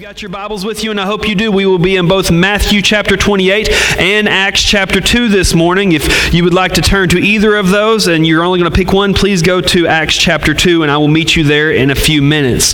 You got your Bibles with you, and I hope you do. We will be in both Matthew chapter 28 and Acts chapter 2 this morning. If you would like to turn to either of those and you're only going to pick one, please go to Acts chapter 2, and I will meet you there in a few minutes.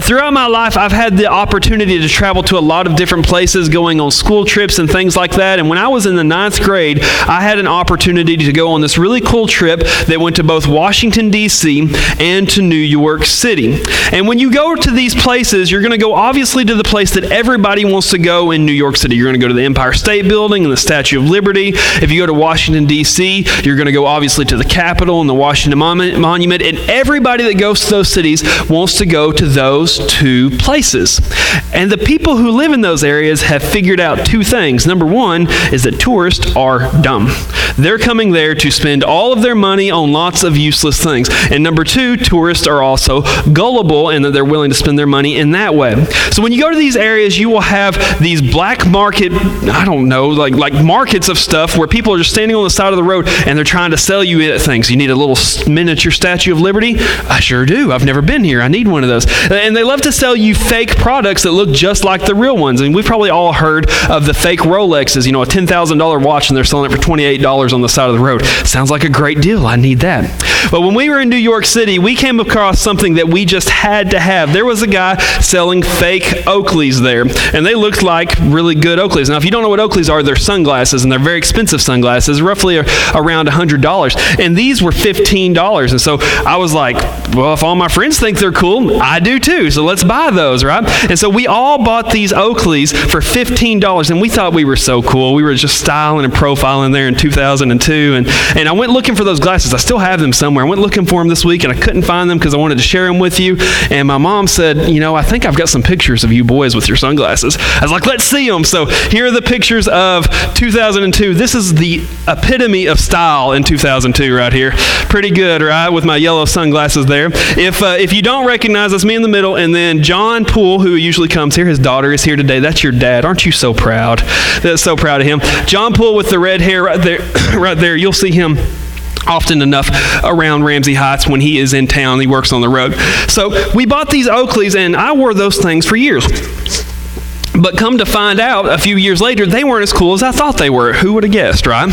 Throughout my life, I've had the opportunity to travel to a lot of different places, going on school trips and things like that. And when I was in the ninth grade, I had an opportunity to go on this really cool trip that went to both Washington, D.C. and to New York City. And when you go to these places, you're going to go obviously to the place that everybody wants to go in New York City. You're going to go to the Empire State Building and the Statue of Liberty. If you go to Washington, D.C., you're going to go obviously to the Capitol and the Washington Monument. And everybody that goes to those cities wants to go to those two places. And the people who live in those areas have figured out two things. Number one is that tourists are dumb. They're coming there to spend all of their money on lots of useless things. And number two, tourists are also gullible and that they're willing to spend their money in that way. So when you go to these areas, you will have these black market, I don't know, like, like markets of stuff where people are just standing on the side of the road and they're trying to sell you things. You need a little miniature Statue of Liberty? I sure do. I've never been here. I need one of those. And they love to sell you fake products that look just like the real ones. And we've probably all heard of the fake Rolexes, you know, a $10,000 watch and they're selling it for $28 on the side of the road. Sounds like a great deal. I need that. But when we were in New York City, we came across something that we just had to have. There was a guy selling fake Oakleys there, and they looked like really good Oakleys. Now, if you don't know what Oakleys are, they're sunglasses, and they're very expensive sunglasses, roughly around $100. And these were $15. And so I was like, well, if all my friends think they're cool, I do too. So let's buy those, right? And so we all bought these Oakleys for $15, and we thought we were so cool. We were just styling and profiling there in 2002. And, and I went looking for those glasses. I still have them somewhere. I went looking for them this week, and I couldn't find them because I wanted to share them with you. And my mom said, you know, I think I've got some pictures of you boys with your sunglasses. I was like, let's see them. So here are the pictures of 2002. This is the epitome of style in 2002 right here. Pretty good, right? With my yellow sunglasses there. If, uh, if you don't recognize us, me in the middle, and then John Poole, who usually comes here, his daughter is here today. That's your dad. Aren't you so proud? That's so proud of him. John Poole with the red hair right there. right there. You'll see him often enough around Ramsey Heights when he is in town. He works on the road. So we bought these Oakleys, and I wore those things for years. But come to find out, a few years later, they weren't as cool as I thought they were. Who would have guessed, right?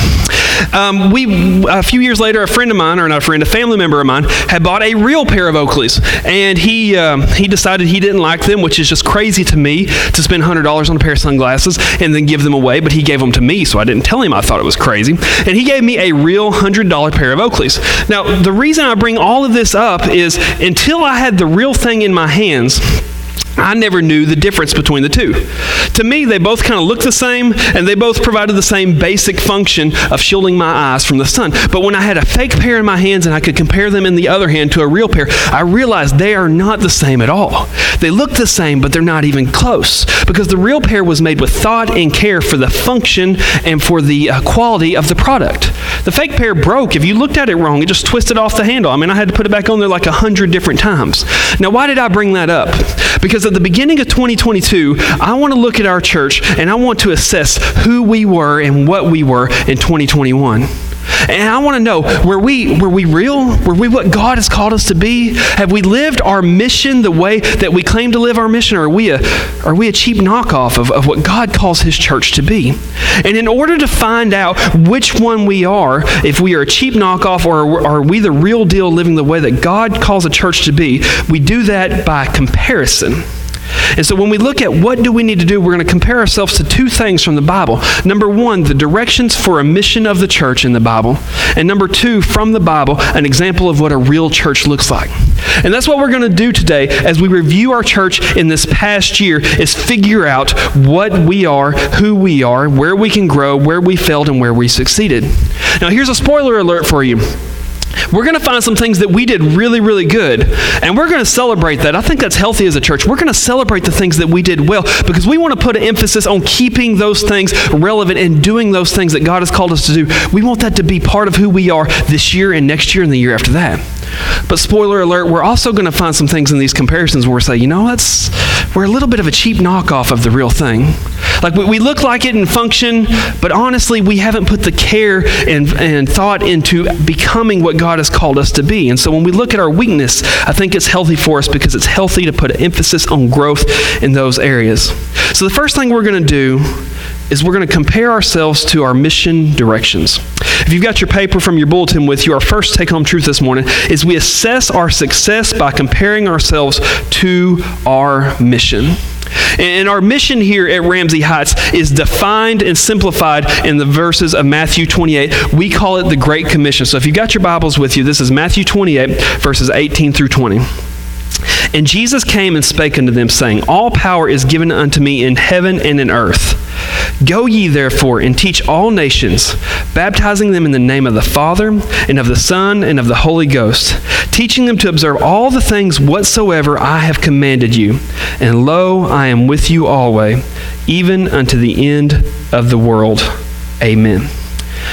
Um, we a few years later, a friend of mine, or not a friend, a family member of mine, had bought a real pair of Oakleys, and he um, he decided he didn't like them, which is just crazy to me to spend hundred dollars on a pair of sunglasses and then give them away. But he gave them to me, so I didn't tell him I thought it was crazy, and he gave me a real hundred dollar pair of Oakleys. Now, the reason I bring all of this up is until I had the real thing in my hands. I never knew the difference between the two. To me, they both kind of looked the same, and they both provided the same basic function of shielding my eyes from the sun. But when I had a fake pair in my hands and I could compare them in the other hand to a real pair, I realized they are not the same at all. They look the same, but they're not even close because the real pair was made with thought and care for the function and for the uh, quality of the product. The fake pair broke. If you looked at it wrong, it just twisted off the handle. I mean, I had to put it back on there like a hundred different times. Now, why did I bring that up? Because at the beginning of 2022, I want to look at our church and I want to assess who we were and what we were in 2021. And I want to know were we, were we real? Were we what God has called us to be? Have we lived our mission the way that we claim to live our mission? Or are we a, are we a cheap knockoff of, of what God calls His church to be? And in order to find out which one we are, if we are a cheap knockoff or are we the real deal living the way that God calls a church to be, we do that by comparison. And so when we look at what do we need to do, we're going to compare ourselves to two things from the Bible. Number one, the directions for a mission of the church in the Bible. And number two, from the Bible, an example of what a real church looks like. And that's what we're going to do today as we review our church in this past year is figure out what we are, who we are, where we can grow, where we failed, and where we succeeded. Now here's a spoiler alert for you. We're going to find some things that we did really, really good, and we're going to celebrate that. I think that's healthy as a church. We're going to celebrate the things that we did well because we want to put an emphasis on keeping those things relevant and doing those things that God has called us to do. We want that to be part of who we are this year and next year and the year after that. But spoiler alert, we're also going to find some things in these comparisons where we say, you know, that's we're a little bit of a cheap knockoff of the real thing. Like we, we look like it and function, but honestly, we haven't put the care and, and thought into becoming what God has called us to be. And so when we look at our weakness, I think it's healthy for us because it's healthy to put an emphasis on growth in those areas. So the first thing we're going to do is we're going to compare ourselves to our mission directions. If you've got your paper from your bulletin with you, our first take home truth this morning is we assess our success by comparing ourselves to our mission. And our mission here at Ramsey Heights is defined and simplified in the verses of Matthew 28. We call it the Great Commission. So if you've got your Bibles with you, this is Matthew 28, verses 18 through 20. And Jesus came and spake unto them, saying, All power is given unto me in heaven and in earth. Go ye therefore and teach all nations, baptizing them in the name of the Father, and of the Son, and of the Holy Ghost, teaching them to observe all the things whatsoever I have commanded you. And lo, I am with you always, even unto the end of the world. Amen.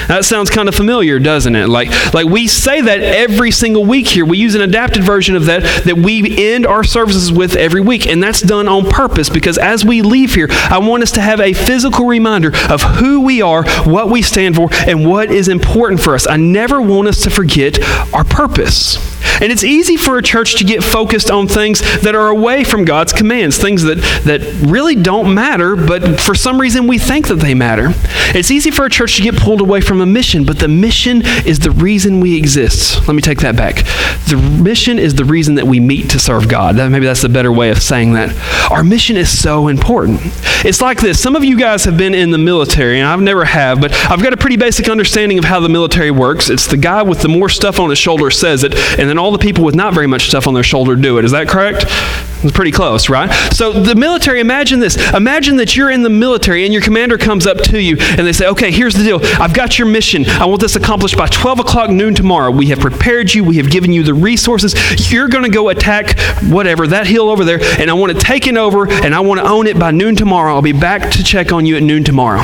That sounds kind of familiar, doesn't it? Like, like we say that every single week here. We use an adapted version of that that we end our services with every week. And that's done on purpose because as we leave here, I want us to have a physical reminder of who we are, what we stand for, and what is important for us. I never want us to forget our purpose. And it's easy for a church to get focused on things that are away from God's commands, things that, that really don't matter, but for some reason we think that they matter. It's easy for a church to get pulled away from a mission, but the mission is the reason we exist. Let me take that back. The mission is the reason that we meet to serve God. Maybe that's a better way of saying that. Our mission is so important. It's like this. Some of you guys have been in the military, and I've never have, but I've got a pretty basic understanding of how the military works. It's the guy with the more stuff on his shoulder says it, and then all the people with not very much stuff on their shoulder do it. Is that correct? It's pretty close, right? So the military, imagine this. Imagine that you're in the military and your commander comes up to you and they say, okay, here's the deal. I've got your mission. I want this accomplished by 12 o'clock noon tomorrow. We have prepared you. We have given you the resources. You're going to go attack whatever, that hill over there, and I want to take it over and I want to own it by noon tomorrow. I'll be back to check on you at noon tomorrow.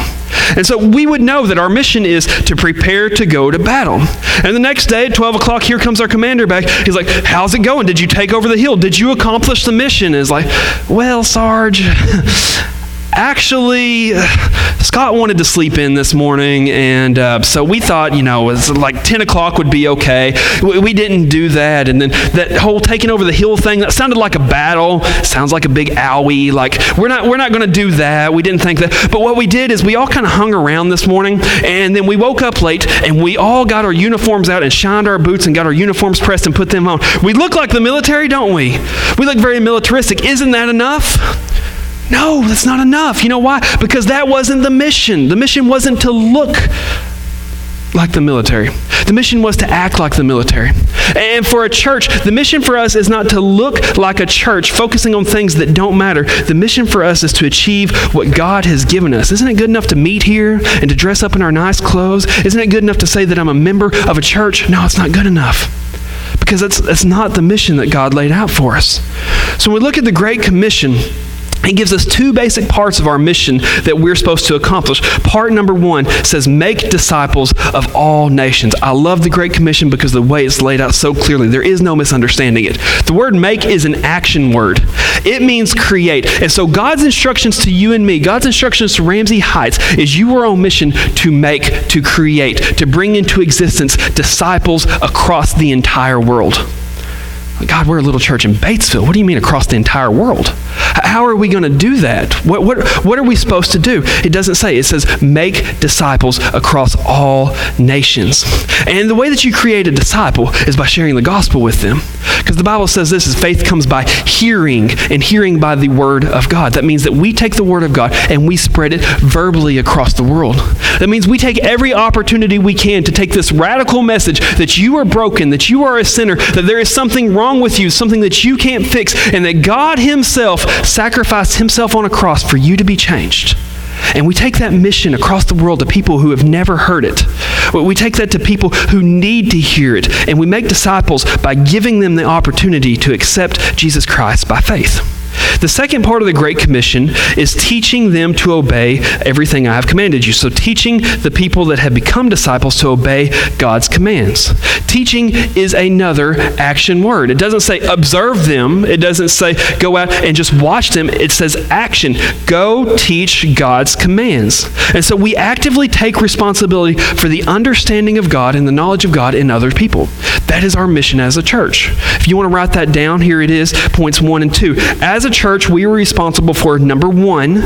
And so we would know that our mission is to prepare to go to battle. And the next day at 12 o'clock, here comes our commander back. He's like, How's it going? Did you take over the hill? Did you accomplish the mission? And it's like, Well, Sarge, actually, Scott wanted to sleep in this morning, and uh, so we thought, you know, it was like 10 o'clock would be okay. We, we, didn't do that. And then that whole taking over the hill thing, that sounded like a battle. Sounds like a big owie. Like, we're not, we're not going to do that. We didn't think that. But what we did is we all kind of hung around this morning, and then we woke up late, and we all got our uniforms out and shined our boots and got our uniforms pressed and put them on. We look like the military, don't we? We look very militaristic. Isn't that enough? No, that's not enough. You know why? Because that wasn't the mission. The mission wasn't to look like the military. The mission was to act like the military. And for a church, the mission for us is not to look like a church focusing on things that don't matter. The mission for us is to achieve what God has given us. Isn't it good enough to meet here and to dress up in our nice clothes? Isn't it good enough to say that I'm a member of a church? No, it's not good enough. Because that's, not the mission that God laid out for us. So when we look at the Great Commission, he gives us two basic parts of our mission that we're supposed to accomplish. Part number one says, Make disciples of all nations. I love the Great Commission because the way it's laid out so clearly. There is no misunderstanding it. The word make is an action word, it means create. And so, God's instructions to you and me, God's instructions to Ramsey Heights, is you are on mission to make, to create, to bring into existence disciples across the entire world. God, we're a little church in Batesville. What do you mean across the entire world? How are we going to do that? What, what, what are we supposed to do? It doesn't say. It says, make disciples across all nations. And the way that you create a disciple is by sharing the gospel with them. Because the Bible says this is faith comes by hearing, and hearing by the word of God. That means that we take the word of God and we spread it verbally across the world. That means we take every opportunity we can to take this radical message that you are broken, that you are a sinner, that there is something wrong with you, something that you can't fix, and that God Himself sacrificed Himself on a cross for you to be changed. And we take that mission across the world to people who have never heard it. We take that to people who need to hear it. And we make disciples by giving them the opportunity to accept Jesus Christ by faith. The second part of the Great Commission is teaching them to obey everything I have commanded you. So, teaching the people that have become disciples to obey God's commands. Teaching is another action word. It doesn't say observe them, it doesn't say go out and just watch them. It says action. Go teach God's commands. And so, we actively take responsibility for the understanding of God and the knowledge of God in other people. That is our mission as a church. If you want to write that down, here it is points one and two. As a church, we are responsible for number one,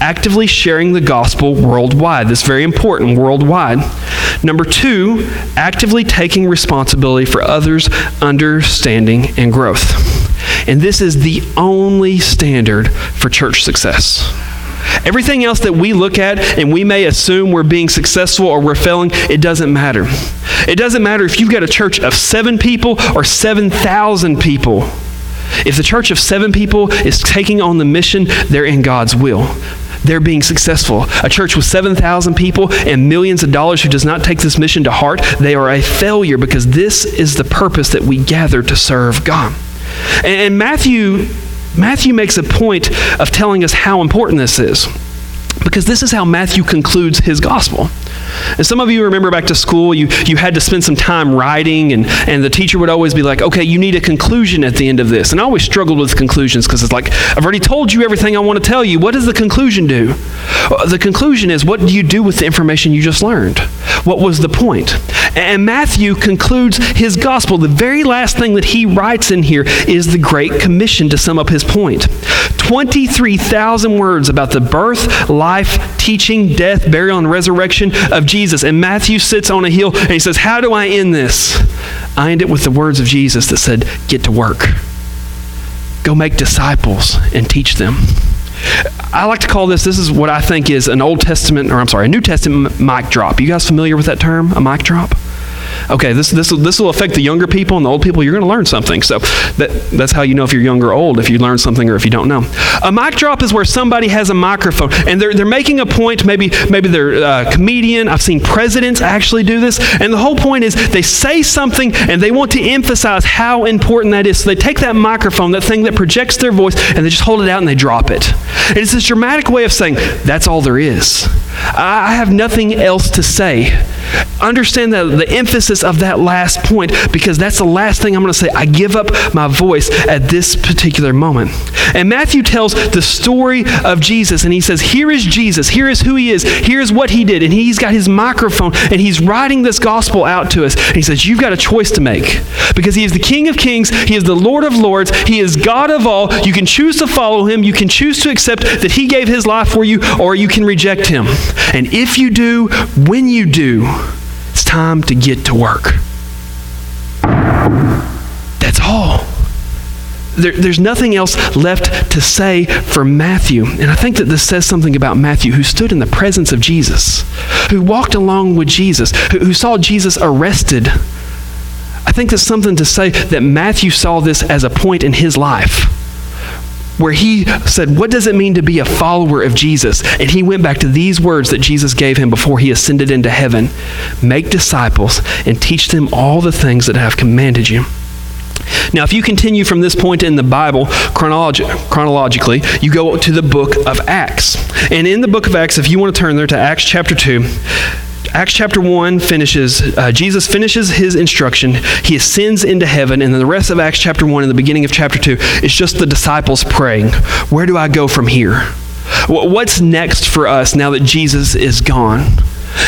actively sharing the gospel worldwide. This is very important, worldwide. Number two, actively taking responsibility for others' understanding and growth. And this is the only standard for church success. Everything else that we look at and we may assume we're being successful or we're failing, it doesn't matter. It doesn't matter if you've got a church of seven people or 7,000 people. If the church of seven people is taking on the mission, they're in God's will. They're being successful. A church with 7,000 people and millions of dollars who does not take this mission to heart, they are a failure because this is the purpose that we gather to serve God. And Matthew, Matthew makes a point of telling us how important this is because this is how Matthew concludes his gospel. And some of you remember back to school, you, you had to spend some time writing, and, and the teacher would always be like, okay, you need a conclusion at the end of this. And I always struggled with conclusions because it's like, I've already told you everything I want to tell you. What does the conclusion do? Uh, the conclusion is, what do you do with the information you just learned? What was the point? And Matthew concludes his gospel. The very last thing that he writes in here is the Great Commission to sum up his point. 23,000 words about the birth, life, teaching, death, burial, and resurrection of Jesus. And Matthew sits on a hill and he says, How do I end this? I end it with the words of Jesus that said, Get to work. Go make disciples and teach them. I like to call this, this is what I think is an Old Testament, or I'm sorry, a New Testament mic drop. You guys familiar with that term, a mic drop? Okay, this this this will affect the younger people and the old people. You're going to learn something. So that, that's how you know if you're young or old, if you learn something or if you don't know. A mic drop is where somebody has a microphone and they're, they're making a point. Maybe maybe they're a comedian. I've seen presidents actually do this. And the whole point is they say something and they want to emphasize how important that is. So they take that microphone, that thing that projects their voice, and they just hold it out and they drop it. And it's this dramatic way of saying, that's all there is. I have nothing else to say. Understand that the emphasis of that last point because that's the last thing I'm going to say. I give up my voice at this particular moment. And Matthew tells the story of Jesus and he says, Here is Jesus. Here is who he is. Here's what he did. And he's got his microphone and he's writing this gospel out to us. And he says, You've got a choice to make because he is the King of Kings. He is the Lord of Lords. He is God of all. You can choose to follow him. You can choose to accept that he gave his life for you or you can reject him. And if you do, when you do, it's time to get to work. That's all. There, there's nothing else left to say for Matthew. And I think that this says something about Matthew, who stood in the presence of Jesus, who walked along with Jesus, who, who saw Jesus arrested. I think there's something to say that Matthew saw this as a point in his life where he said, What does it mean to be a follower of Jesus? And he went back to these words that Jesus gave him before he ascended into heaven Make disciples and teach them all the things that I have commanded you. Now, if you continue from this point in the Bible chronologi- chronologically, you go to the book of Acts. And in the book of Acts, if you want to turn there to Acts chapter 2, Acts chapter 1 finishes, uh, Jesus finishes his instruction. He ascends into heaven. And then the rest of Acts chapter 1 and the beginning of chapter 2 is just the disciples praying, Where do I go from here? What's next for us now that Jesus is gone?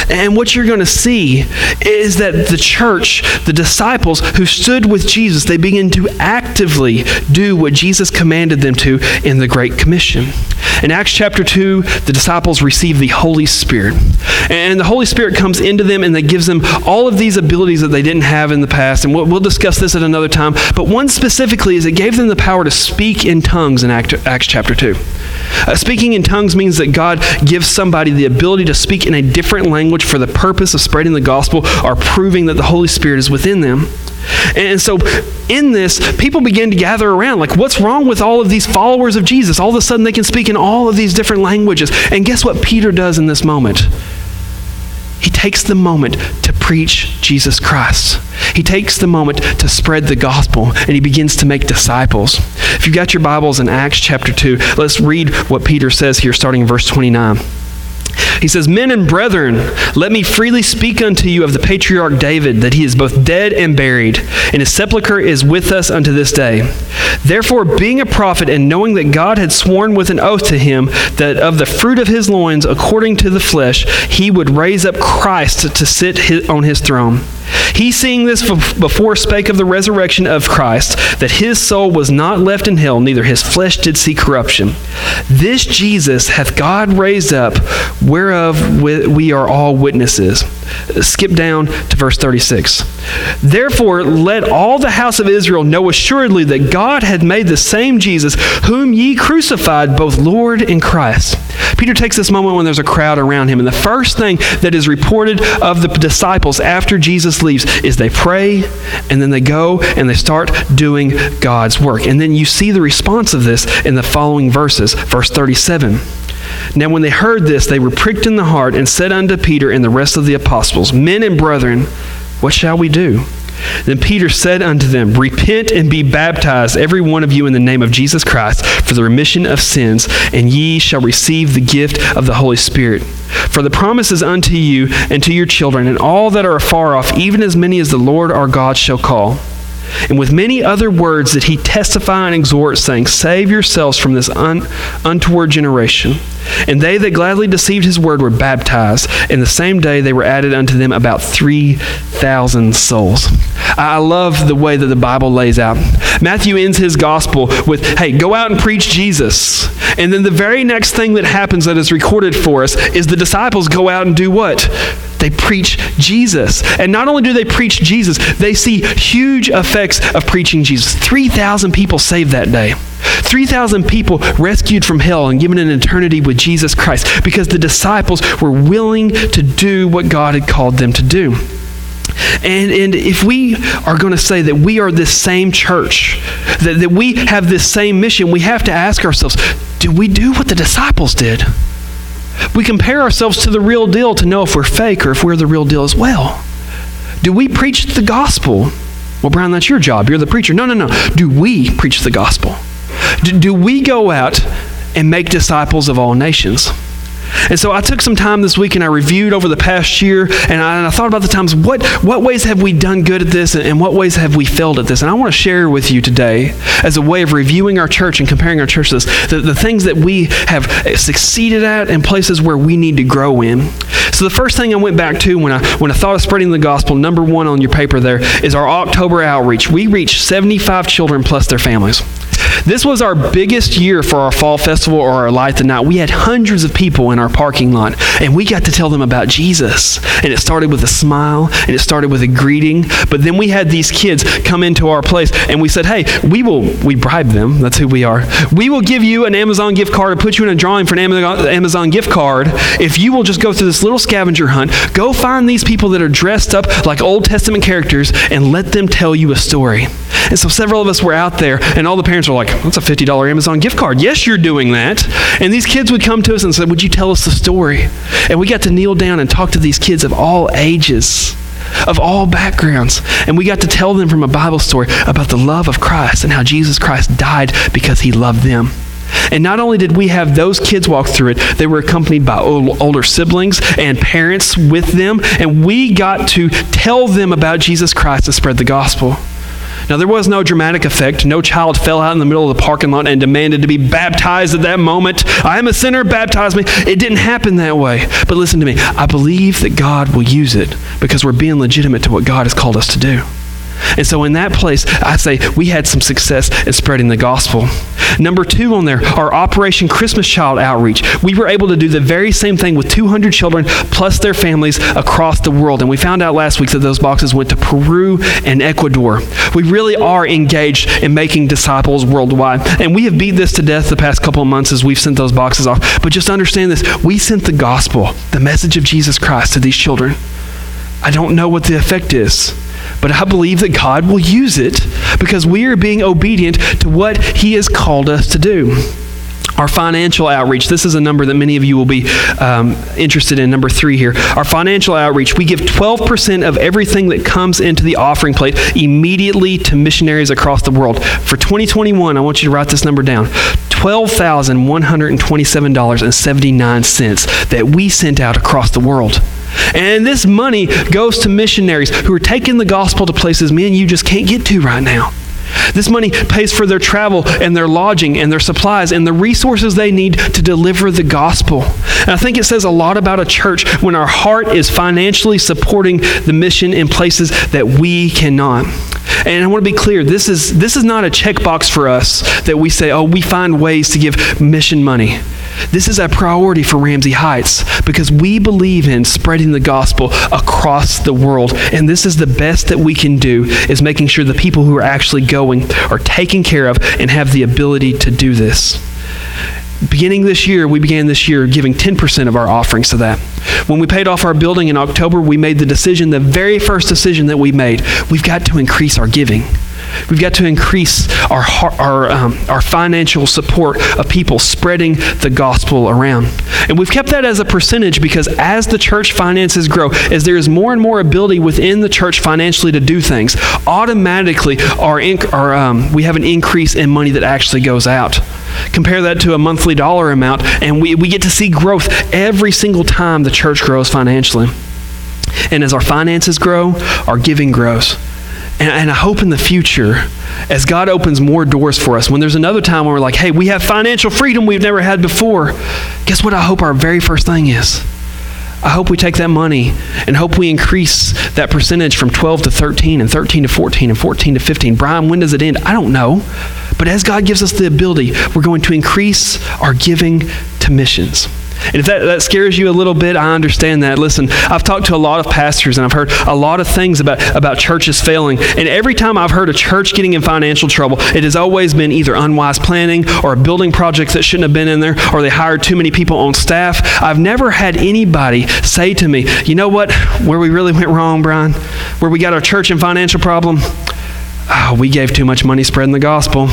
And what you're going to see is that the church, the disciples who stood with Jesus, they begin to actively do what Jesus commanded them to in the Great Commission. In Acts chapter 2, the disciples receive the Holy Spirit. And the Holy Spirit comes into them and that gives them all of these abilities that they didn't have in the past. And we'll, discuss this at another time. But one specifically is it gave them the power to speak in tongues in Acts chapter 2. Uh, speaking in tongues means that God gives somebody the ability to speak in a different language for the purpose of spreading the gospel are proving that the Holy Spirit is within them. And so, in this, people begin to gather around. Like, what's wrong with all of these followers of Jesus? All of a sudden, they can speak in all of these different languages. And guess what Peter does in this moment? He takes the moment to preach Jesus Christ. He takes the moment to spread the gospel and he begins to make disciples. If you've got your Bibles in Acts chapter 2, let's read what Peter says here, starting in verse 29. He says, Men and brethren, let me freely speak unto you of the patriarch David, that he is both dead and buried, and his sepulchre is with us unto this day. Therefore, being a prophet, and knowing that God had sworn with an oath to him that of the fruit of his loins, according to the flesh, he would raise up Christ to sit on his throne. He, seeing this before, spake of the resurrection of Christ, that his soul was not left in hell, neither his flesh did see corruption. This Jesus hath God raised up, whereof we are all witnesses. Skip down to verse 36. Therefore, let all the house of Israel know assuredly that God had made the same Jesus, whom ye crucified, both Lord and Christ. Peter takes this moment when there's a crowd around him, and the first thing that is reported of the disciples after Jesus leaves is they pray, and then they go and they start doing God's work. And then you see the response of this in the following verses. Verse 37. Now, when they heard this, they were pricked in the heart and said unto Peter and the rest of the apostles, Men and brethren, what shall we do? Then Peter said unto them, Repent and be baptized, every one of you, in the name of Jesus Christ, for the remission of sins, and ye shall receive the gift of the Holy Spirit. For the promise is unto you and to your children, and all that are afar off, even as many as the Lord our God shall call. And with many other words did he testify and exhort, saying, Save yourselves from this un- untoward generation. And they that gladly deceived his word were baptized, and the same day they were added unto them about 3,000 souls. I love the way that the Bible lays out. Matthew ends his gospel with, Hey, go out and preach Jesus. And then the very next thing that happens that is recorded for us is the disciples go out and do what? They preach Jesus. And not only do they preach Jesus, they see huge effects of preaching Jesus. 3,000 people saved that day. 3,000 people rescued from hell and given an eternity with Jesus Christ because the disciples were willing to do what God had called them to do. And, and if we are going to say that we are this same church, that, that we have this same mission, we have to ask ourselves do we do what the disciples did? We compare ourselves to the real deal to know if we're fake or if we're the real deal as well. Do we preach the gospel? Well, Brown, that's your job. You're the preacher. No, no, no. Do we preach the gospel? Do, we go out and make disciples of all nations? And so I took some time this week and I reviewed over the past year and I, and I thought about the times what, what ways have we done good at this and, and, what ways have we failed at this. And I want to share with you today, as a way of reviewing our church and comparing our church this, the, the things that we have succeeded at and places where we need to grow in. So the first thing I went back to when I, when I thought of spreading the gospel, number one on your paper there, is our October outreach. We reached 75 children plus their families. This was our biggest year for our fall festival or our Light the Night. We had hundreds of people in our parking lot, and we got to tell them about Jesus. And it started with a smile, and it started with a greeting. But then we had these kids come into our place, and we said, "Hey, we will." We bribe them. That's who we are. We will give you an Amazon gift card and put you in a drawing for an Amazon gift card if you will just go through this little scavenger hunt. Go find these people that are dressed up like Old Testament characters, and let them tell you a story. And so several of us were out there, and all the parents were like, That's a $50 Amazon gift card. Yes, you're doing that. And these kids would come to us and say, Would you tell us the story? And we got to kneel down and talk to these kids of all ages of all backgrounds. And we got to tell them from a Bible story about the love of Christ and how Jesus Christ died because he loved them. And not only did we have those kids walk through it, they were accompanied by older siblings and parents with them. And we got to tell them about Jesus Christ and spread the gospel. Now, there was no dramatic effect. No child fell out in the middle of the parking lot and demanded to be baptized at that moment. I am a sinner, baptize me. It didn't happen that way. But listen to me. I believe that God will use it because we're being legitimate to what God has called us to do. And so, in that place, I say we had some success in spreading the gospel. Number two on there, our Operation Christmas Child outreach. We were able to do the very same thing with 200 children plus their families across the world. And we found out last week that those boxes went to Peru and Ecuador. We really are engaged in making disciples worldwide. And we have beat this to death the past couple of months as we've sent those boxes off. But just understand this we sent the gospel, the message of Jesus Christ to these children. I don't know what the effect is. But I believe that God will use it because we are being obedient to what He has called us to do. Our financial outreach, this is a number that many of you will be um, interested in, number three here. Our financial outreach, we give 12% of everything that comes into the offering plate immediately to missionaries across the world. For 2021, I want you to write this number down $12,127.79 that we sent out across the world. And this money goes to missionaries who are taking the gospel to places me and you just can't get to right now. This money pays for their travel and their lodging and their supplies and the resources they need to deliver the gospel. And I think it says a lot about a church when our heart is financially supporting the mission in places that we cannot. And I want to be clear, this is this is not a checkbox for us that we say, "Oh, we find ways to give mission money." This is a priority for Ramsey Heights because we believe in spreading the gospel across the world. And this is the best that we can do is making sure the people who are actually going are taken care of and have the ability to do this. Beginning this year, we began this year giving 10% of our offerings to that. When we paid off our building in October, we made the decision, the very first decision that we made, we've got to increase our giving. We've got to increase our, our, um, our financial support of people spreading the gospel around. And we've kept that as a percentage because as the church finances grow, as there is more and more ability within the church financially to do things, automatically our, inc- our um, we have an increase in money that actually goes out. Compare that to a monthly dollar amount, and we, we get to see growth every single time the church grows financially. And as our finances grow, our giving grows. And, and I hope in the future, as God opens more doors for us, when there's another time when we're like, hey, we have financial freedom we've never had before, guess what I hope our very first thing is? I hope we take that money and hope we increase that percentage from 12 to 13 and 13 to 14 and 14 to 15. Brian, when does it end? I don't know. But as God gives us the ability, we're going to increase our giving to missions. And if that, that scares you a little bit, I understand that. Listen, I've talked to a lot of pastors and I've heard a lot of things about, about churches failing. And every time I've heard a church getting in financial trouble, it has always been either unwise planning or building projects that shouldn't have been in there or they hired too many people on staff. I've never had anybody say to me, you know what, where we really went wrong, Brian, where we got our church in financial problem, oh, we gave too much money spreading the gospel.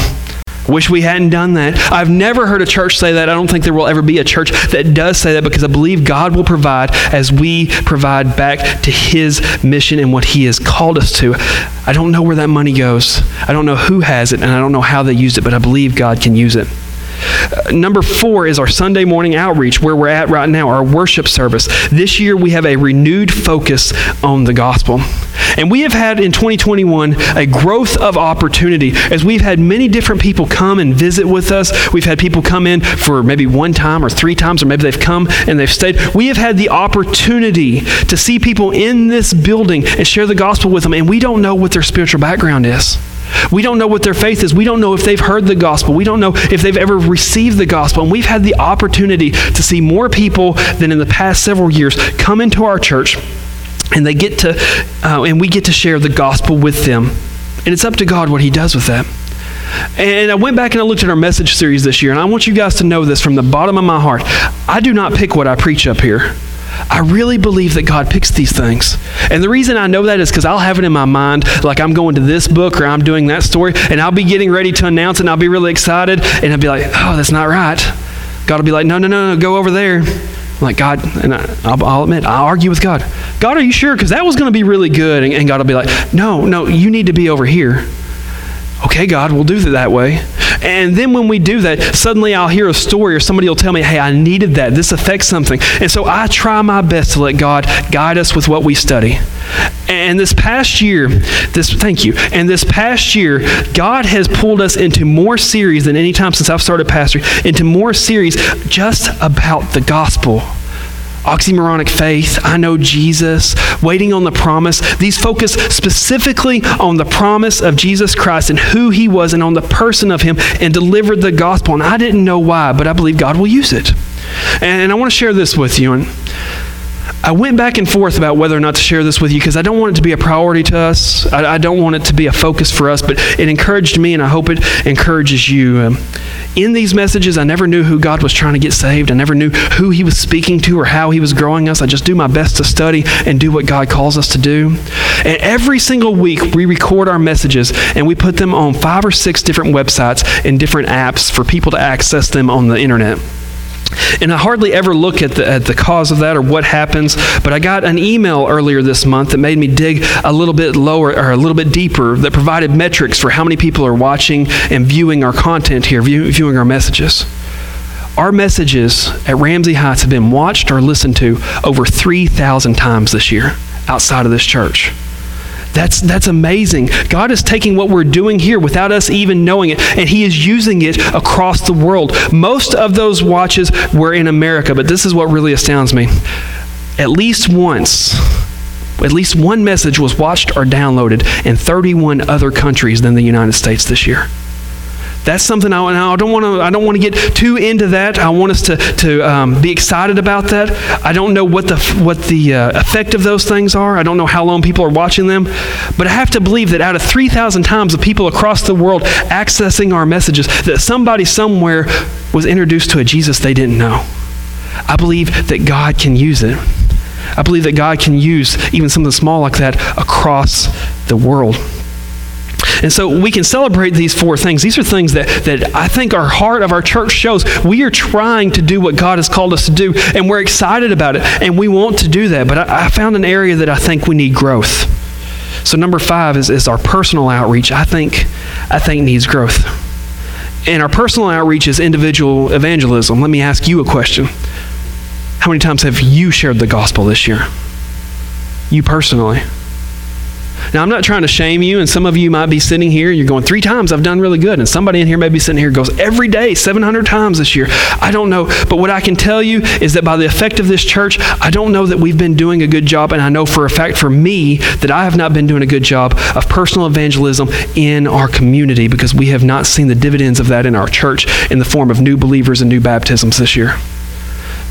Wish we hadn't done that. I've never heard a church say that. I don't think there will ever be a church that does say that because I believe God will provide as we provide back to His mission and what He has called us to. I don't know where that money goes. I don't know who has it, and I don't know how they use it, but I believe God can use it. Uh, number four is our Sunday morning outreach, where we're at right now, our worship service. This year we have a renewed focus on the gospel. And we have had in 2021 a growth of opportunity as we've had many different people come and visit with us. We've had people come in for maybe one time or three times, or maybe they've come and they've stayed. We have had the opportunity to see people in this building and share the gospel with them, and we don't know what their spiritual background is. We don't know what their faith is. We don't know if they've heard the gospel. We don't know if they've ever received the gospel. And we've had the opportunity to see more people than in the past several years come into our church and they get to uh, and we get to share the gospel with them and it's up to god what he does with that and i went back and i looked at our message series this year and i want you guys to know this from the bottom of my heart i do not pick what i preach up here I really believe that God picks these things. And the reason I know that is because I'll have it in my mind, like I'm going to this book or I'm doing that story, and I'll be getting ready to announce it, and I'll be really excited, and I'll be like, oh, that's not right. God will be like, no, no, no, no, go over there. I'm like, God, and I, will I'll admit, I'll argue with God. God, are you sure? Because that was going to be really good. And, and God will be like, no, no, you need to be over here. Okay, God, we'll do it that way. And then when we do that, suddenly I'll hear a story or somebody will tell me, hey, I needed that. This affects something. And so I try my best to let God guide us with what we study. And this past year, this thank you. And this past year, God has pulled us into more series than any time since I've started pastoring, into more series just about the gospel oxymoronic faith, I know Jesus, waiting on the promise. These focus specifically on the promise of Jesus Christ and who he was and on the person of him and delivered the gospel. And I didn't know why, but I believe God will use it. And I want to share this with you. And I went back and forth about whether or not to share this with you because I don't want it to be a priority to us. I, I, don't want it to be a focus for us, but it encouraged me, and I hope it encourages you. Um, in these messages, I never knew who God was trying to get saved. I never knew who He was speaking to or how He was growing us. I just do my best to study and do what God calls us to do. And every single week, we record our messages and we put them on five or six different websites and different apps for people to access them on the internet. And I hardly ever look at the, at the cause of that or what happens, but I got an email earlier this month that made me dig a little bit lower or a little bit deeper that provided metrics for how many people are watching and viewing our content here, view, viewing our messages. Our messages at Ramsey Heights have been watched or listened to over 3,000 times this year outside of this church. That's, that's amazing. God is taking what we're doing here without us even knowing it, and He is using it across the world. Most of those watches were in America, but this is what really astounds me. At least once, at least one message was watched or downloaded in 31 other countries than the United States this year that's something I, I don't want to I don't want to get too into that. I want us to to um, be excited about that. I don't know what the what the uh, effect of those things are. I don't know how long people are watching them, but I have to believe that out of 3,000 times of people across the world accessing our messages, that somebody somewhere was introduced to a Jesus they didn't know. I believe that God can use it. I believe that God can use even something small like that across the world. And so we can celebrate these four things. These are things that, that I think our heart of our church shows. We are trying to do what God has called us to do, and we're excited about it, and we want to do that. But I, I found an area that I think we need growth. So number five is, is our personal outreach. I think I think needs growth. And our personal outreach is individual evangelism. Let me ask you a question. How many times have you shared the gospel this year? You personally. Now, I'm not trying to shame you, and some of you might be sitting here and you're going, three times I've done really good. And somebody in here may be sitting here goes, every day, 700 times this year. I don't know. But what I can tell you is that by the effect of this church, I don't know that we've been doing a good job. And I know for a fact for me that I have not been doing a good job of personal evangelism in our community because we have not seen the dividends of that in our church in the form of new believers and new baptisms this year.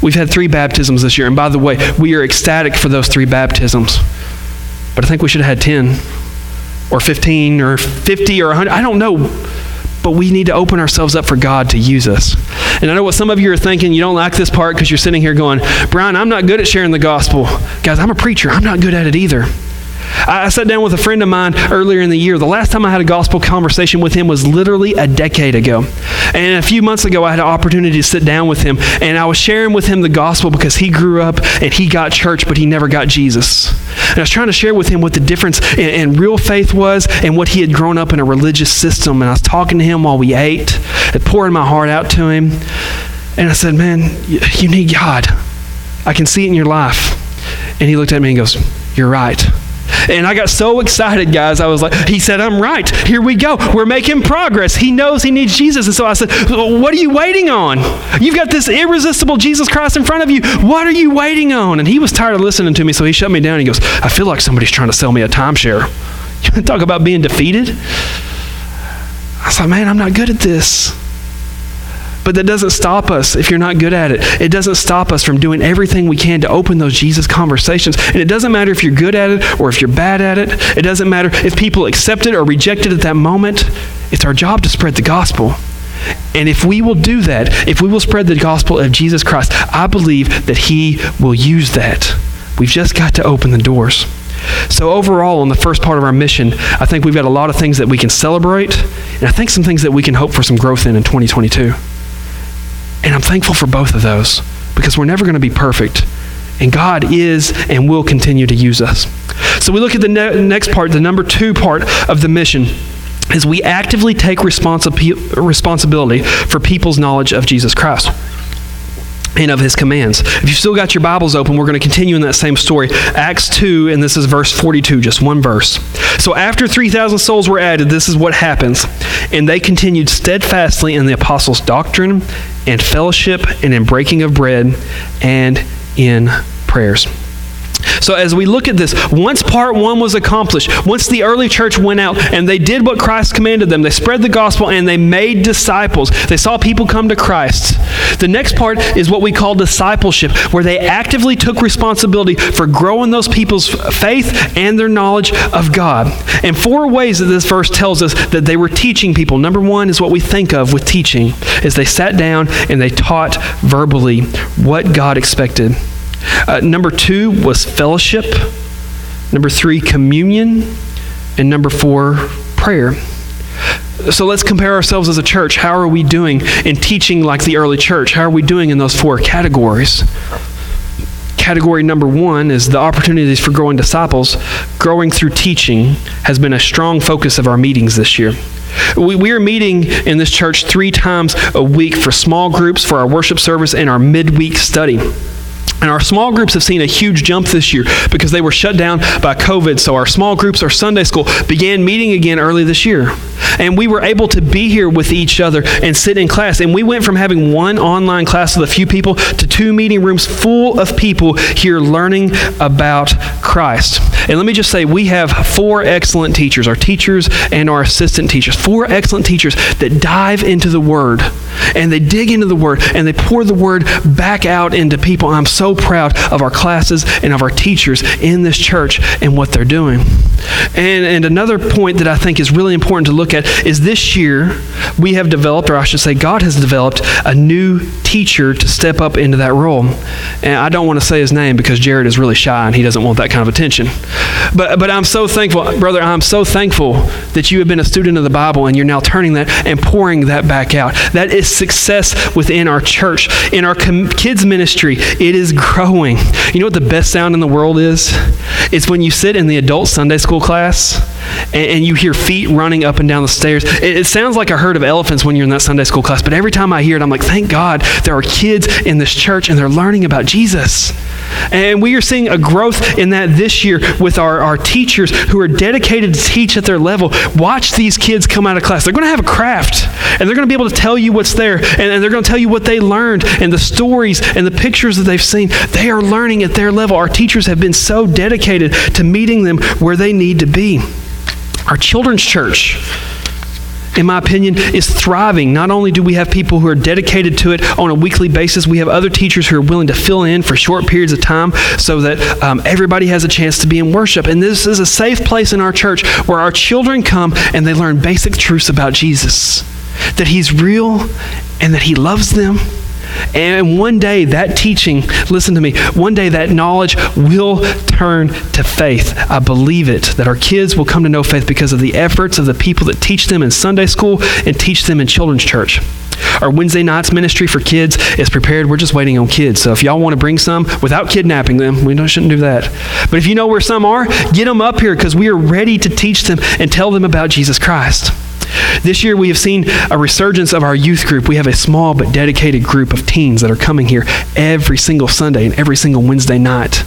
We've had three baptisms this year. And by the way, we are ecstatic for those three baptisms. But I think we should have had 10 or 15 or 50 or 100. I don't know. But we need to open ourselves up for God to use us. And I know what some of you are thinking. You don't like this part because you're sitting here going, Brian, I'm not good at sharing the gospel. Guys, I'm a preacher. I'm not good at it either. I sat down with a friend of mine earlier in the year. The last time I had a gospel conversation with him was literally a decade ago. And a few months ago, I had an opportunity to sit down with him, and I was sharing with him the gospel because he grew up and he got church, but he never got Jesus. And I was trying to share with him what the difference in, in real faith was and what he had grown up in a religious system. And I was talking to him while we ate, and pouring my heart out to him. And I said, Man, you, you need God. I can see it in your life. And he looked at me and goes, You're right. And I got so excited, guys. I was like, he said, I'm right. Here we go. We're making progress. He knows he needs Jesus. And so I said, What are you waiting on? You've got this irresistible Jesus Christ in front of you. What are you waiting on? And he was tired of listening to me, so he shut me down. He goes, I feel like somebody's trying to sell me a timeshare. You talk about being defeated? I was like, Man, I'm not good at this. But that doesn't stop us if you're not good at it. It doesn't stop us from doing everything we can to open those Jesus conversations. And it doesn't matter if you're good at it or if you're bad at it. It doesn't matter if people accept it or reject it at that moment. It's our job to spread the gospel. And if we will do that, if we will spread the gospel of Jesus Christ, I believe that He will use that. We've just got to open the doors. So, overall, on the first part of our mission, I think we've got a lot of things that we can celebrate, and I think some things that we can hope for some growth in in 2022. And I'm thankful for both of those because we're never going to be perfect. And God is and will continue to use us. So we look at the ne- next part, the number two part of the mission is we actively take responsi- responsibility for people's knowledge of Jesus Christ and of his commands. If you've still got your Bibles open, we're going to continue in that same story. Acts 2, and this is verse 42, just one verse. So after 3,000 souls were added, this is what happens. And they continued steadfastly in the apostles' doctrine and fellowship and in breaking of bread and in prayers. So, as we look at this, once part one was accomplished, once the early church went out and they did what Christ commanded them, they spread the gospel and they made disciples, they saw people come to Christ. The next part is what we call discipleship, where they actively took responsibility for growing those people's faith and their knowledge of God. And four ways that this verse tells us that they were teaching people. Number one is what we think of with teaching, is they sat down and they taught verbally what God expected. Uh, number two was fellowship. Number three, communion. And number four, prayer. So let's compare ourselves as a church. How are we doing in teaching like the early church? How are we doing in those four categories? Category number one is the opportunities for growing disciples. Growing through teaching has been a strong focus of our meetings this year. We, we are meeting in this church three times a week for small groups, for our worship service, and our midweek study. And our small groups have seen a huge jump this year because they were shut down by COVID. So our small groups, our Sunday school, began meeting again early this year. And we were able to be here with each other and sit in class. And we went from having one online class with a few people to two meeting rooms full of people here learning about Christ. And let me just say, we have four excellent teachers, our teachers and our assistant teachers, four excellent teachers that dive into the Word and they dig into the Word and they pour the Word back out into people. I'm so proud of our classes and of our teachers in this church and what they're doing. And, and another point that I think is really important to look at is this year we have developed, or I should say, God has developed a new teacher to step up into that role. And I don't want to say his name because Jared is really shy and he doesn't want that kind of attention. But, but I'm so thankful, brother, I'm so thankful that you have been a student of the Bible and you're now turning that and pouring that back out. That is success within our church. In our com- kids' ministry, it is growing. You know what the best sound in the world is? It's when you sit in the adult Sunday school class and, and you hear feet running up and down the stairs. It, it sounds like a herd of elephants when you're in that Sunday school class, but every time I hear it, I'm like, thank God there are kids in this church and they're learning about Jesus. And we are seeing a growth in that this year with our, our teachers who are dedicated to teach at their level. Watch these kids come out of class. They're going to have a craft, and they're going to be able to tell you what's there, and, and they're going to tell you what they learned, and the stories and the pictures that they've seen. They are learning at their level. Our teachers have been so dedicated to meeting them where they need to be. Our children's church in my opinion, is thriving. Not only do we have people who are dedicated to it on a weekly basis, we have other teachers who are willing to fill in for short periods of time so that um, everybody has a chance to be in worship. And this is a safe place in our church where our children come and they learn basic truths about Jesus that He's real and that He loves them and one day that teaching, listen to me, one day that knowledge will turn to faith. I believe it, that our kids will come to know faith because of the efforts of the people that teach them in Sunday school and teach them in children's church. Our Wednesday nights ministry for kids is prepared. We're just waiting on kids. So if y'all want to bring some without kidnapping them, we shouldn't do that. But if you know where some are, get them up here because we are ready to teach them and tell them about Jesus Christ. This year, we have seen a resurgence of our youth group. We have a small but dedicated group of teens that are coming here every single Sunday and every single Wednesday night.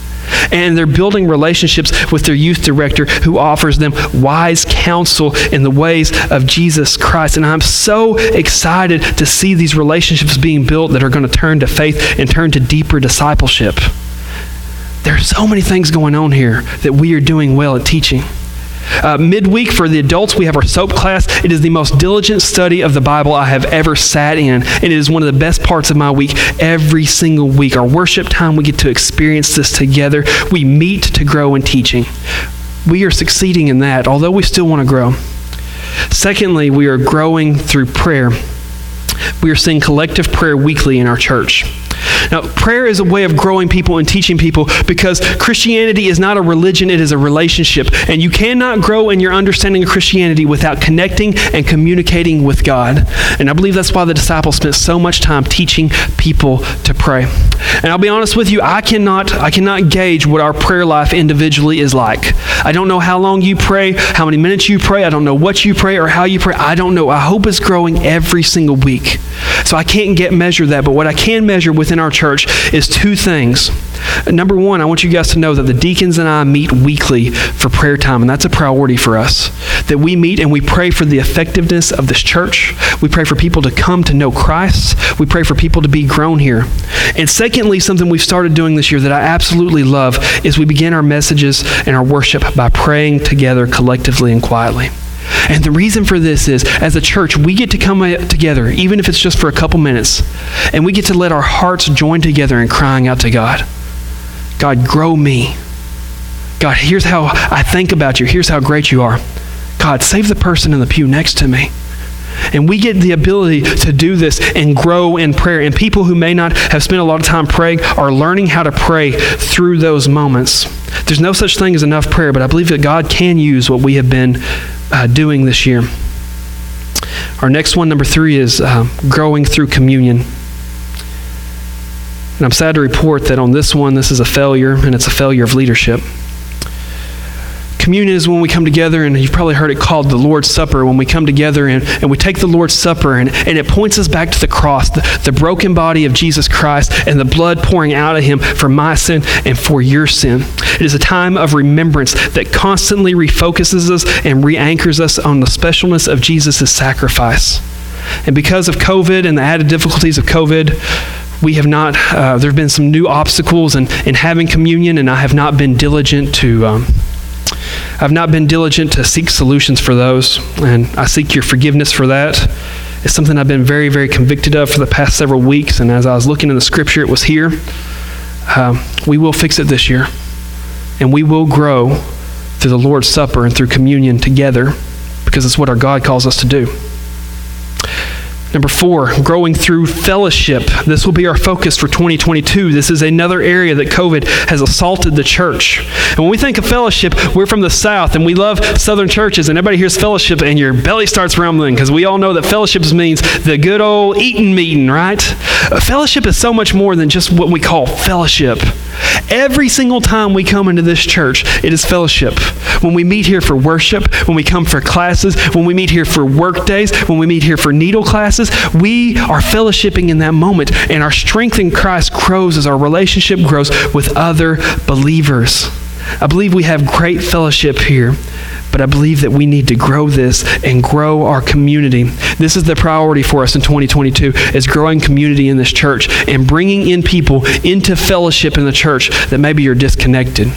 And they're building relationships with their youth director who offers them wise counsel in the ways of Jesus Christ. And I'm so excited to see these relationships being built that are going to turn to faith and turn to deeper discipleship. There are so many things going on here that we are doing well at teaching. Uh, midweek for the adults, we have our SOAP class. It is the most diligent study of the Bible I have ever sat in, and it is one of the best parts of my week every single week. Our worship time, we get to experience this together. We meet to grow in teaching. We are succeeding in that, although we still want to grow. Secondly, we are growing through prayer. We are seeing collective prayer weekly in our church. Now, prayer is a way of growing people and teaching people because Christianity is not a religion, it is a relationship. And you cannot grow in your understanding of Christianity without connecting and communicating with God. And I believe that's why the disciples spent so much time teaching people to pray. And I'll be honest with you, I cannot I cannot gauge what our prayer life individually is like. I don't know how long you pray, how many minutes you pray, I don't know what you pray or how you pray. I don't know. I hope it's growing every single week. So I can't get measure that, but what I can measure within our church is two things. Number one, I want you guys to know that the deacons and I meet weekly for prayer time, and that's a priority for us. That we meet and we pray for the effectiveness of this church. We pray for people to come to know Christ. We pray for people to be grown here. And secondly, something we've started doing this year that I absolutely love is we begin our messages and our worship by praying together collectively and quietly. And the reason for this is, as a church, we get to come together, even if it's just for a couple minutes, and we get to let our hearts join together in crying out to God. God, grow me. God, here's how I think about you. Here's how great you are. God, save the person in the pew next to me. And we get the ability to do this and grow in prayer. And people who may not have spent a lot of time praying are learning how to pray through those moments. There's no such thing as enough prayer, but I believe that God can use what we have been uh, doing this year. Our next one, number three, is uh, growing through communion. And I'm sad to report that on this one, this is a failure, and it's a failure of leadership. Communion is when we come together, and you've probably heard it called the Lord's Supper, when we come together and, and we take the Lord's Supper, and, and it points us back to the cross, the, the broken body of Jesus Christ, and the blood pouring out of him for my sin and for your sin. It is a time of remembrance that constantly refocuses us and re anchors us on the specialness of Jesus' sacrifice. And because of COVID and the added difficulties of COVID, we have not, uh, there have been some new obstacles in, in having communion, and I have not been diligent to. Um, I've not been diligent to seek solutions for those, and I seek your forgiveness for that. It's something I've been very, very convicted of for the past several weeks, and as I was looking in the scripture, it was here. Um, we will fix it this year, and we will grow through the Lord's Supper and through communion together because it's what our God calls us to do. Number four, growing through fellowship. This will be our focus for 2022. This is another area that COVID has assaulted the church. And when we think of fellowship, we're from the South and we love Southern churches, and everybody hears fellowship and your belly starts rumbling because we all know that fellowship means the good old eating meeting, right? Uh, fellowship is so much more than just what we call fellowship. Every single time we come into this church, it is fellowship. When we meet here for worship, when we come for classes, when we meet here for work days, when we meet here for needle classes, we are fellowshipping in that moment. And our strength in Christ grows as our relationship grows with other believers. I believe we have great fellowship here but I believe that we need to grow this and grow our community. This is the priority for us in 2022 is growing community in this church and bringing in people into fellowship in the church that maybe you're disconnected.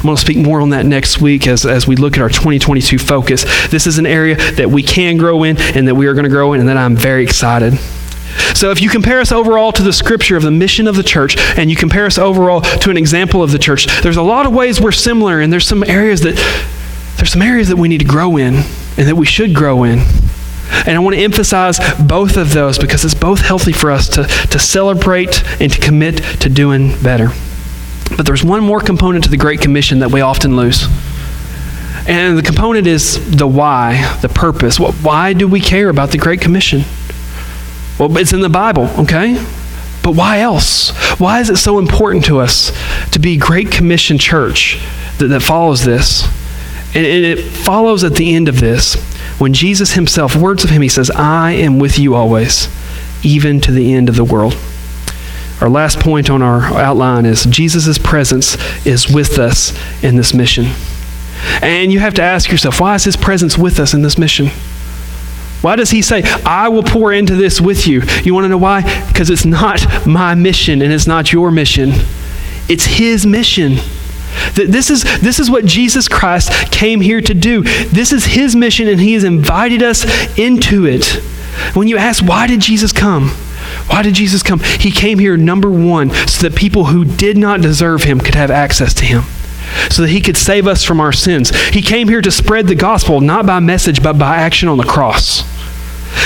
I'm going to speak more on that next week as, as we look at our 2022 focus. This is an area that we can grow in and that we are going to grow in and that I'm very excited. So, if you compare us overall to the scripture of the mission of the church, and you compare us overall to an example of the church, there's a lot of ways we're similar, and there's some areas that there's some areas that we need to grow in and that we should grow in. And I want to emphasize both of those because it's both healthy for us to, to celebrate and to commit to doing better. But there's one more component to the Great Commission that we often lose. And the component is the why, the purpose. Why do we care about the Great Commission? Well, it's in the Bible, okay? But why else? Why is it so important to us to be Great Commission church that, that follows this? And, it follows at the end of this when Jesus himself, words of him, he says, I am with you always, even to the end of the world. Our last point on our outline is Jesus' presence is with us in this mission. And you have to ask yourself, why is his presence with us in this mission? Why does he say, I will pour into this with you? You want to know why? Because it's not my mission and it's not your mission, it's his mission. This is, this is what Jesus Christ came here to do. This is his mission, and he has invited us into it. When you ask, why did Jesus come? Why did Jesus come? He came here, number one, so that people who did not deserve him could have access to him, so that he could save us from our sins. He came here to spread the gospel, not by message, but by action on the cross.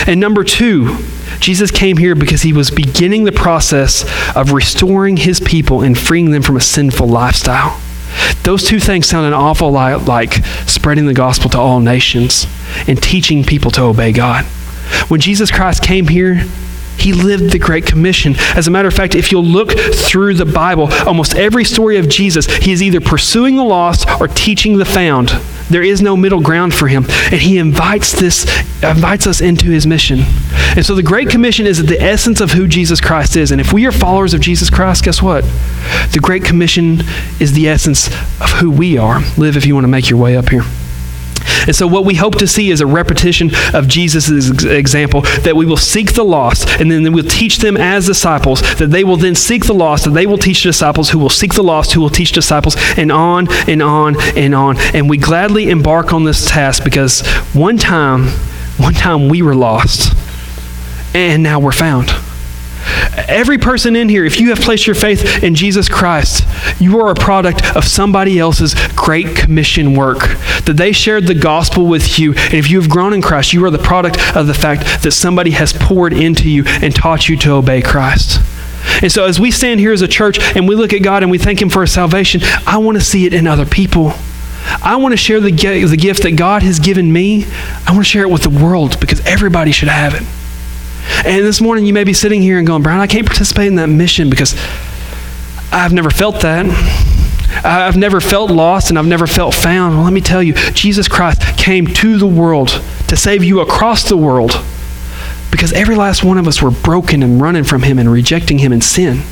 And number two, Jesus came here because he was beginning the process of restoring his people and freeing them from a sinful lifestyle. Those two things sound an awful lot like spreading the gospel to all nations and teaching people to obey God. When Jesus Christ came here, He lived the Great Commission. As a matter of fact, if you'll look through the Bible, almost every story of Jesus, he is either pursuing the lost or teaching the found. There is no middle ground for him. And he invites this invites us into his mission. And so the Great Commission is the essence of who Jesus Christ is. And if we are followers of Jesus Christ, guess what? The Great Commission is the essence of who we are. Live if you want to make your way up here. And so, what we hope to see is a repetition of Jesus' example that we will seek the lost, and then we'll teach them as disciples, that they will then seek the lost, that they will teach disciples, who will seek the lost, who will teach disciples, and on and on and on. And we gladly embark on this task because one time, one time we were lost, and now we're found. Every person in here, if you have placed your faith in Jesus Christ, you are a product of somebody else's great commission work. That they shared the gospel with you. And if you have grown in Christ, you are the product of the fact that somebody has poured into you and taught you to obey Christ. And so, as we stand here as a church and we look at God and we thank Him for His salvation, I want to see it in other people. I want to share the, the gift that God has given me. I want to share it with the world because everybody should have it. And this morning you may be sitting here and going, Brian, I can't participate in that mission because I've never felt that. I've never felt lost and I've never felt found. Well, let me tell you, Jesus Christ came to the world to save you across the world because every last one of us were broken and running from Him and rejecting Him in sin.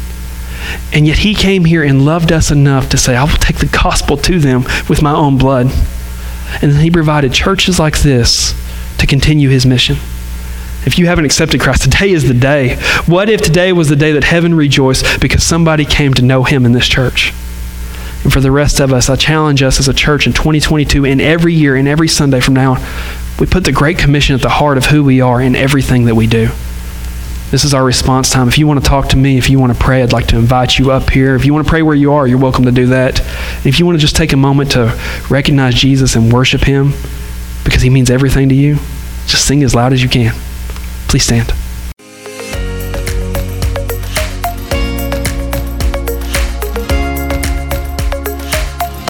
And yet He came here and loved us enough to say, I will take the gospel to them with my own blood. And He provided churches like this to continue His mission. If you haven't accepted Christ, today is the day. What if today was the day that heaven rejoiced because somebody came to know him in this church? And for the rest of us, I challenge us as a church in 2022 and every year and every Sunday from now on, we put the Great Commission at the heart of who we are in everything that we do. This is our response time. If you want to talk to me, if you want to pray, I'd like to invite you up here. If you want to pray where you are, you're welcome to do that. If you want to just take a moment to recognize Jesus and worship him because he means everything to you, just sing as loud as you can. Please stand.